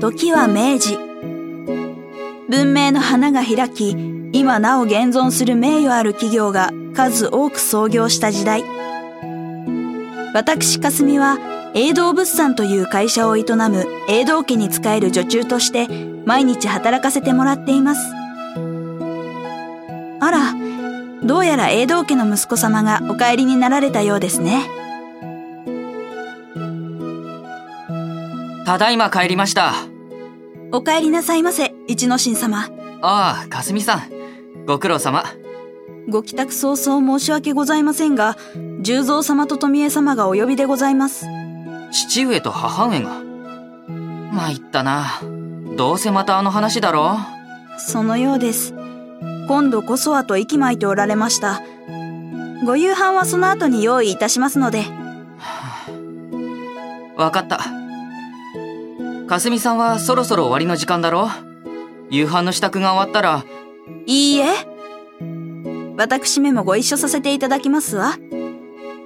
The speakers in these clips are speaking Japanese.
時は明治。文明の花が開き、今なお現存する名誉ある企業が数多く創業した時代。私、かすみは、栄道物産という会社を営む栄道家に仕える女中として毎日働かせてもらっています。あら、どうやら栄道家の息子様がお帰りになられたようですね。ただいま帰りました。お帰りなさいませ、一之進様。ああ、かすみさん。ご苦労様。ご帰宅早々申し訳ございませんが、十三様と富江様がお呼びでございます。父上と母上が。参ったな。どうせまたあの話だろそのようです。今度こそはと息巻いておられました。ご夕飯はその後に用意いたしますので。わかった。かすみさんはそろそろ終わりの時間だろ夕飯の支度が終わったら、いいえ。私めもご一緒させていただきますわ。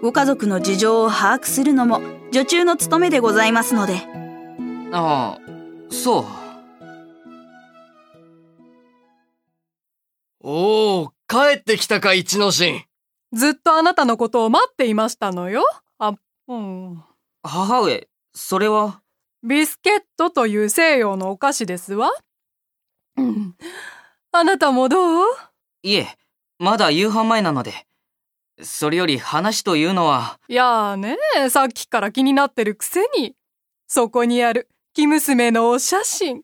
ご家族の事情を把握するのも女中の務めでございますので。ああ、そう。おお、帰ってきたか、一之進。ずっとあなたのことを待っていましたのよ。あ、うん。母上、それは、ビスケットという西洋のお菓子ですわ。うん。あなたもどう？いえ、まだ夕飯前なので。それより話というのは、いやあねさっきから気になってるくせに。そこにある、生娘のお写真。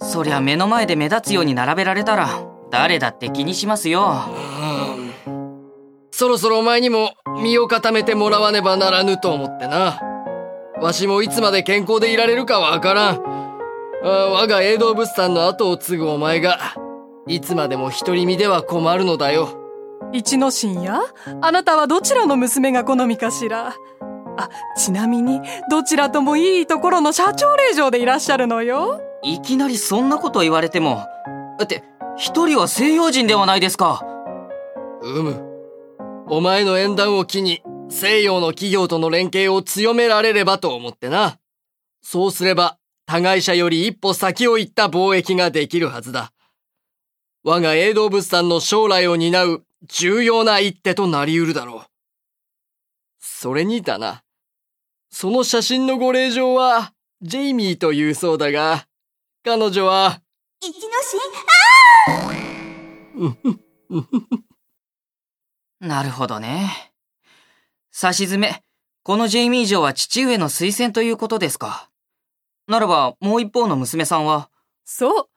そりゃ目の前で目立つように並べられたら、誰だって気にしますよ。うん。そろそろお前にも身を固めてもらわねばならぬと思ってな。わしもいつまで健康でいられるかわからん。あ我が栄道物産の後を継ぐお前が、いつまでも独り身では困るのだよ。一之進やあなたはどちらの娘が好みかしら？あ、ちなみに、どちらともいいところの社長令嬢でいらっしゃるのよ。いきなりそんなこと言われても。だって、一人は西洋人ではないですか。うむ。お前の縁談を機に、西洋の企業との連携を強められればと思ってな。そうすれば、互い者より一歩先を行った貿易ができるはずだ。我が栄道物産の将来を担う重要な一手となり得るだろう。それにだな。その写真のご令状は、ジェイミーというそうだが、彼女は、一之進？なるほどね。差し詰め、このジェイミー城は父上の推薦ということですか？ならば、もう一方の娘さんは、そう。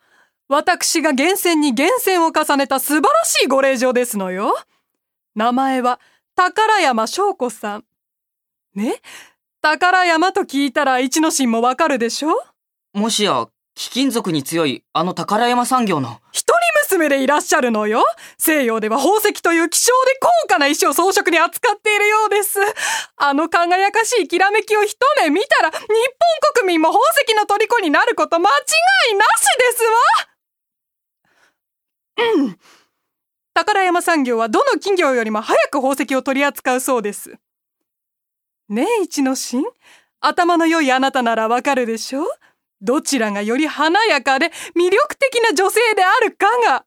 私が厳選に厳選を重ねた素晴らしいご令状ですのよ。名前は、宝山翔子さん。ね？宝山と聞いたら一之進もわかるでしょ？もしや、貴金属に強いあの宝山産業の、一人娘でいらっしゃるのよ。西洋では宝石という希少で高価な石を装飾に扱っているようです。あの輝かしいきらめきを一目見たら、日本国民も宝石の虜になること間違いなしですわ。うん。宝山産業はどの企業よりも早く宝石を取り扱うそうです。ねえ、一之進。頭の良いあなたならわかるでしょうどちらがより華やかで魅力的な女性であるかが。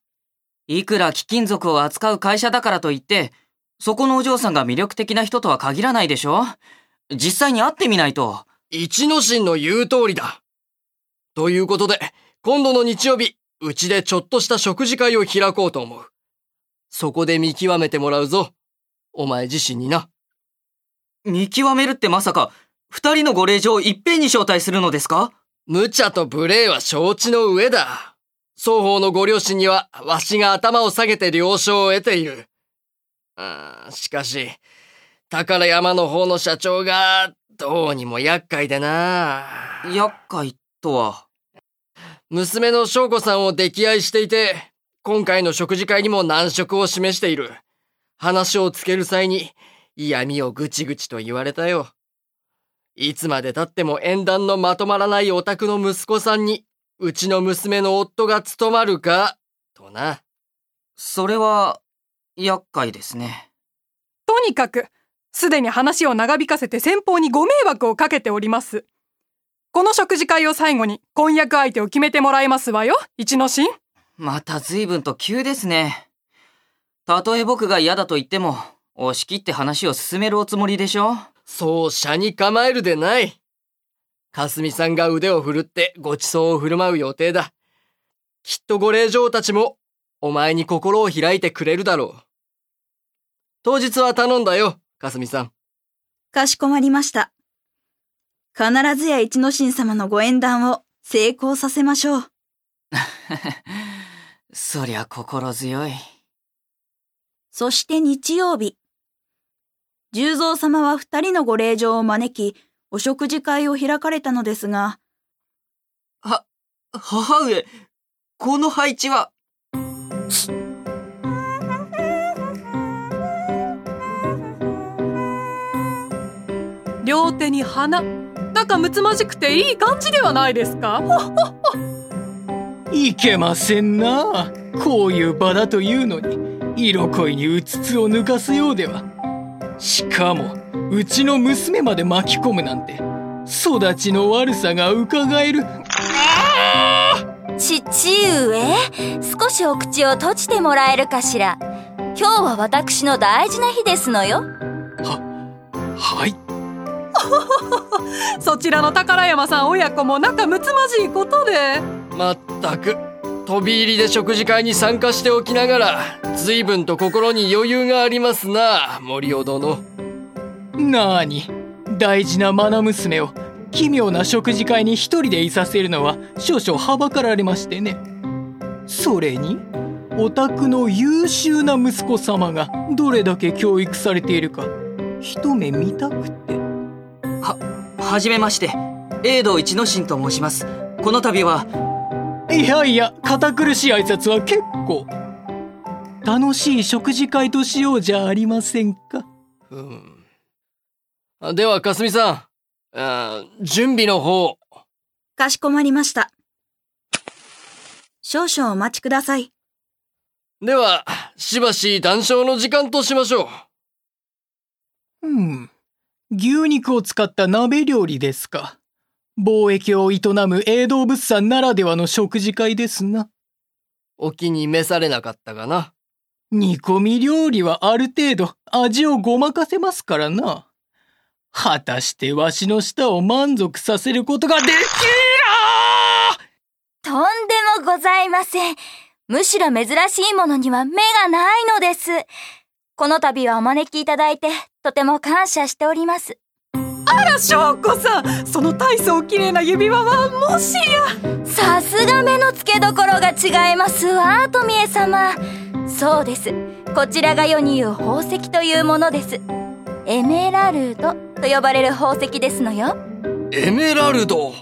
いくら貴金属を扱う会社だからといって、そこのお嬢さんが魅力的な人とは限らないでしょ実際に会ってみないと。一之進の言う通りだ。ということで、今度の日曜日、うちでちょっとした食事会を開こうと思う。そこで見極めてもらうぞ。お前自身にな。見極めるってまさか、二人のご令状をいっぺんに招待するのですか？無茶と無礼は承知の上だ。双方のご両親には、わしが頭を下げて了承を得ている。あーしかし、宝山の方の社長が、どうにも厄介でな。厄介とは？娘の翔子さんを溺愛していて、今回の食事会にも難色を示している。話をつける際に、嫌味をぐちぐちと言われたよ。いつまで経っても縁談のまとまらないお宅の息子さんに、うちの娘の夫が務まるか、とな。それは、厄介ですね。とにかく、すでに話を長引かせて先方にご迷惑をかけております。この食事会を最後に婚約相手を決めてもらいますわよ、一之進。また随分と急ですね。たとえ僕が嫌だと言っても、押し切って話を進めるおつもりでしょそう、車に構えるでない。かすみさんが腕を振るってごちそうを振る舞う予定だ。きっとご令嬢たちも、お前に心を開いてくれるだろう。当日は頼んだよ、かすみさん。かしこまりました。必ずや一之進様のご縁談を成功させましょう。そりゃ心強い。そして日曜日。十三様は二人のご令嬢を招き、お食事会を開かれたのですが、は、母上、この配置は？両手に花。仲睦まじくていい感じではないですか？いけませんなこういう場だというのに色恋にうつつを抜かすようではしかもうちの娘まで巻き込むなんて育ちの悪さがうかがえる。父上少しお口を閉じてもらえるかしら？今日は私の大事な日ですのよ。はい。そちらの宝山さん親子も仲睦まじいことで。まったく、飛び入りで食事会に参加しておきながら、随分と心に余裕がありますな、森尾殿。なーに大事な愛娘を奇妙な食事会に一人でいさせるのは少々はばかられましてねそれにお宅の優秀な息子様がどれだけ教育されているか一目見たくてはじめまして、永道一之進と申します。この度は、いやいや堅苦しい挨拶は結構楽しい食事会としようじゃありませんかうん。あでは、かすみさん。あ準備の方。かしこまりました。少々お待ちください。では、しばし談笑の時間としましょう。うん牛肉を使った鍋料理ですか貿易を営む営道物産ならではの食事会ですな。お気に召されなかったかな？煮込み料理はある程度味をごまかせますからな。果たしてわしの舌を満足させることができるとんでもございません。むしろ珍しいものには目がないのです。この度はお招きいただいてとても感謝しております。あら、翔子さん、その大層綺麗な指輪はもしや。さすが目の付けどころが違いますわ富江様そうですこちらが世に言う宝石というものですエメラルドと呼ばれる宝石ですのよエメラルド？は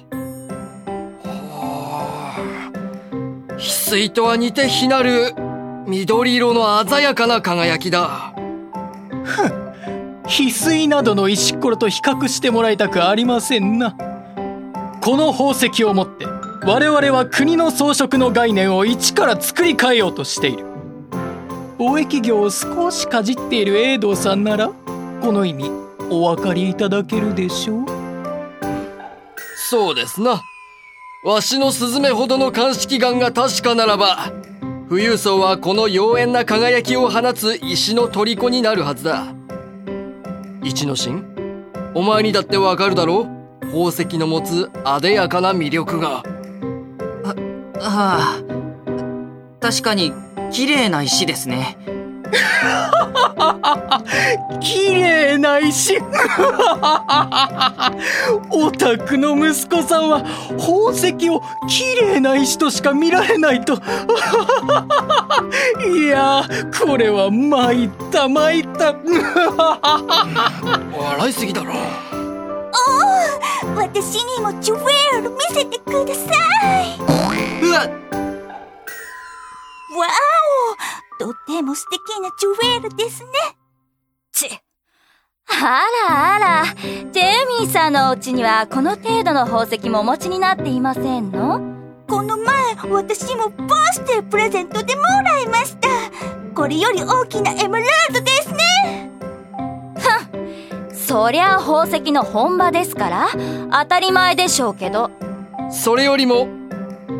あ。翡翠とは似て非なる、緑色の鮮やかな輝きだ。翡翠などの石ころと比較してもらいたくありませんなこの宝石をもって我々は国の装飾の概念を一から作り変えようとしている貿易業を少しかじっている永道さんならこの意味お分かりいただけるでしょう？そうですな。わしのスズメほどの鑑識眼が確かならば、富裕層はこの妖艶な輝きを放つ石の虜になるはずだ。一之進お前にだってわかるだろ？う宝石の持つあでやかな魅力が。はあ、確かに、綺麗な石ですね。綺麗な石お宅の息子さんは宝石を綺麗な石としか見られないと。いやこれは参った参った。笑いすぎだろ。私にもジュエル見せてください。うわ。わおとても素敵なジュエルですね。ちあらあら。ジェイミーさんのお家にはこの程度の宝石もお持ちになっていませんの？この前私もバースデープレゼントでもらいました。これより大きなエメラルドですね。ふん。そそりゃ宝石の本場ですから当たり前でしょうけど。それよりも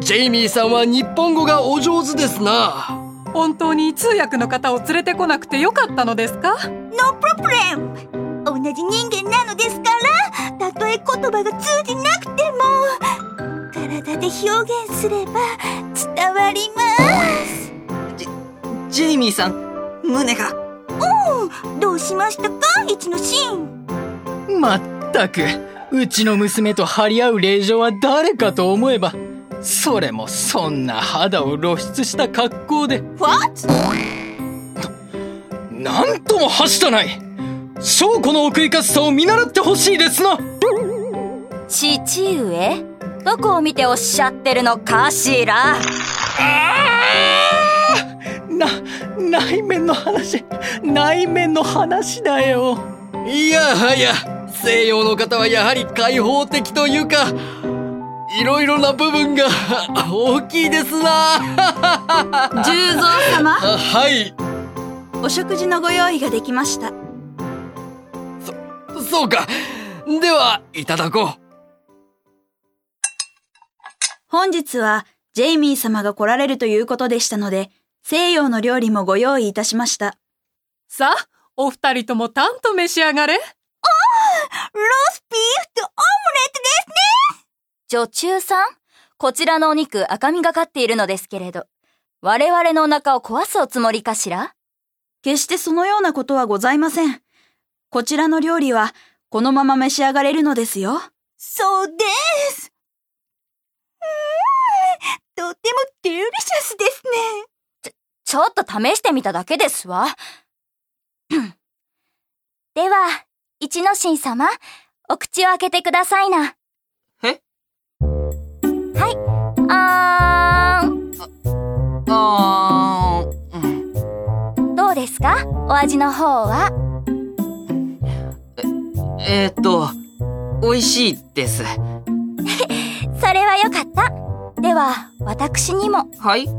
ジェイミーさんは日本語がお上手ですな本当に通訳の方を連れてこなくてよかったのですか？No problem! 同じ人間なのですからたとえ言葉が通じなくても体で表現すれば伝わります。ジェイミーさん、胸が。どうしましたか？一のシーン。まったくうちの娘と張り合う令状は誰かと思えばそれもそんな肌を露出した格好で。What? なんともはしたない。証拠の送りかすさを見習ってほしいですな。父上？どこを見ておっしゃってるのかしら？な内面の話。内面の話だよ。いやはや西洋の方はやはり開放的というかいろいろな部分が 大きいですな。重蔵様、あはい。お食事のご用意ができました。そうか。ではいただこ本日は、ジェイミー様が来られるということでしたので、西洋の料理もご用意いたしました。さあお二人ともたんと召し上がれ。ロースビーフとオムレットですね女中さん？こちらのお肉赤みがかっているのですけれど我々のお腹を壊すおつもりかしら？決してそのようなことはございません。こちらの料理は、このまま召し上がれるのですよ。そうですうーんとてもデリシャスですねちょっと試してみただけですわ。では、一之進様、お口を開けてくださいな。えはい。あーん。あー、うんどうですか？お味の方は？えー、っと、美味しいです。それはよかった。では、私にも。はいも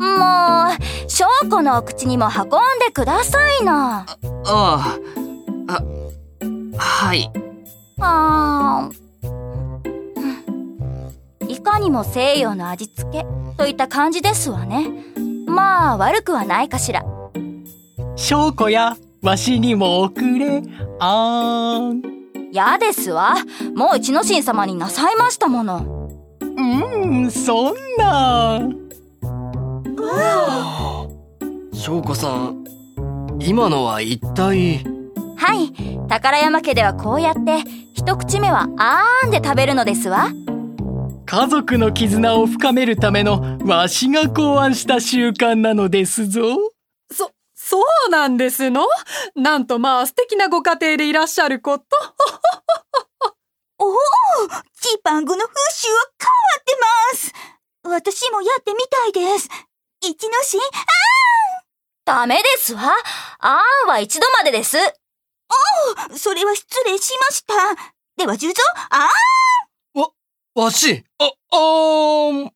う、翔子のお口にも運んでくださいな。ああ。あ、はい。あーかにも西洋の味付けといった感じですわね。まあ、悪くはないかしら。証拠やわしにも送れあーん嫌ですわ。もう一之進様になさいましたもの。うんそんな翔子さん今のは一体？はい。宝山家ではこうやって、一口目はあーんで食べるのですわ。家族の絆を深めるためのわしが考案した習慣なのですぞ。そそうなんですの？なんとまあ素敵なご家庭でいらっしゃること。おおジーパングの風習は変わってます。私もやってみたいです。一のシーンダメですわ。あーんは一度までです。それは失礼しました。では重蔵あわしあ、あー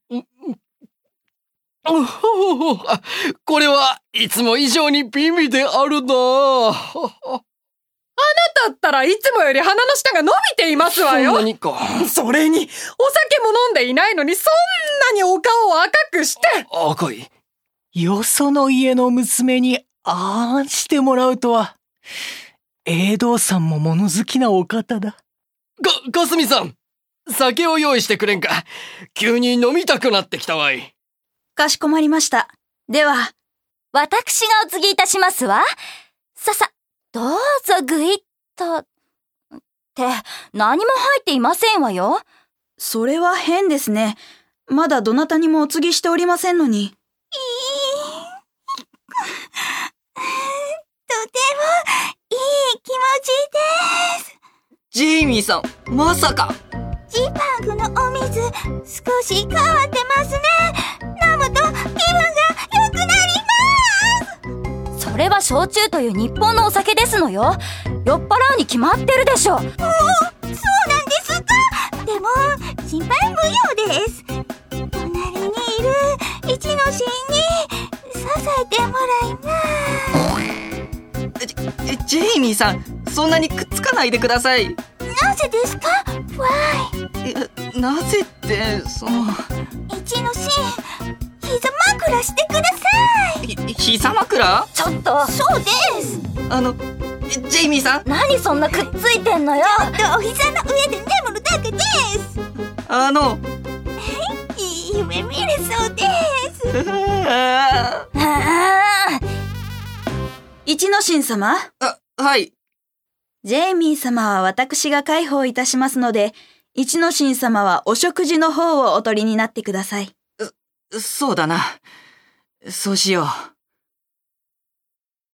これはいつも以上に美味であるな。だったらいつもより鼻の下が伸びていますわそんなよにか。それにお酒も飲んでいないのにそんなにお顔を赤くして。赤い。よその家の娘にあーんしてもらうとは栄道さんも物好きなお方だ。か、かすみさん酒を用意してくれんか急に飲みたくなってきたわい。かしこまりました。では、私がお継ぎいたしますわ。ささ、どうぞぐいっと。って、何も入っていませんわよ。それは変ですね。まだどなたにもお継ぎしておりませんのに。とてもいい気持ちですジェイミーさん、まさか。ジーパングのお水少し変わってますね。飲むと気分が良くなります。それは焼酎という日本のお酒ですのよ。酔っ払うに決まってるでしょ。そうなんですか。でも心配無用です。隣にいる一のシーンに支えてもらいます。えジェイミーさん、そんなにくっつかかないでください。なぜですか？わえなぜって、その、一のシ膝枕してくださひ、膝枕？ちょっといそうです。あの、ジェイミーさん？何そんなくっついてんのよ。でお膝の上で眠るだけです。あの、いい夢見れそうです。ああ一之進様？あ、はい。ジェイミー様は私が介抱いたしますので、一之進様はお食事の方をお取りになってください。そうだな。そうしよう。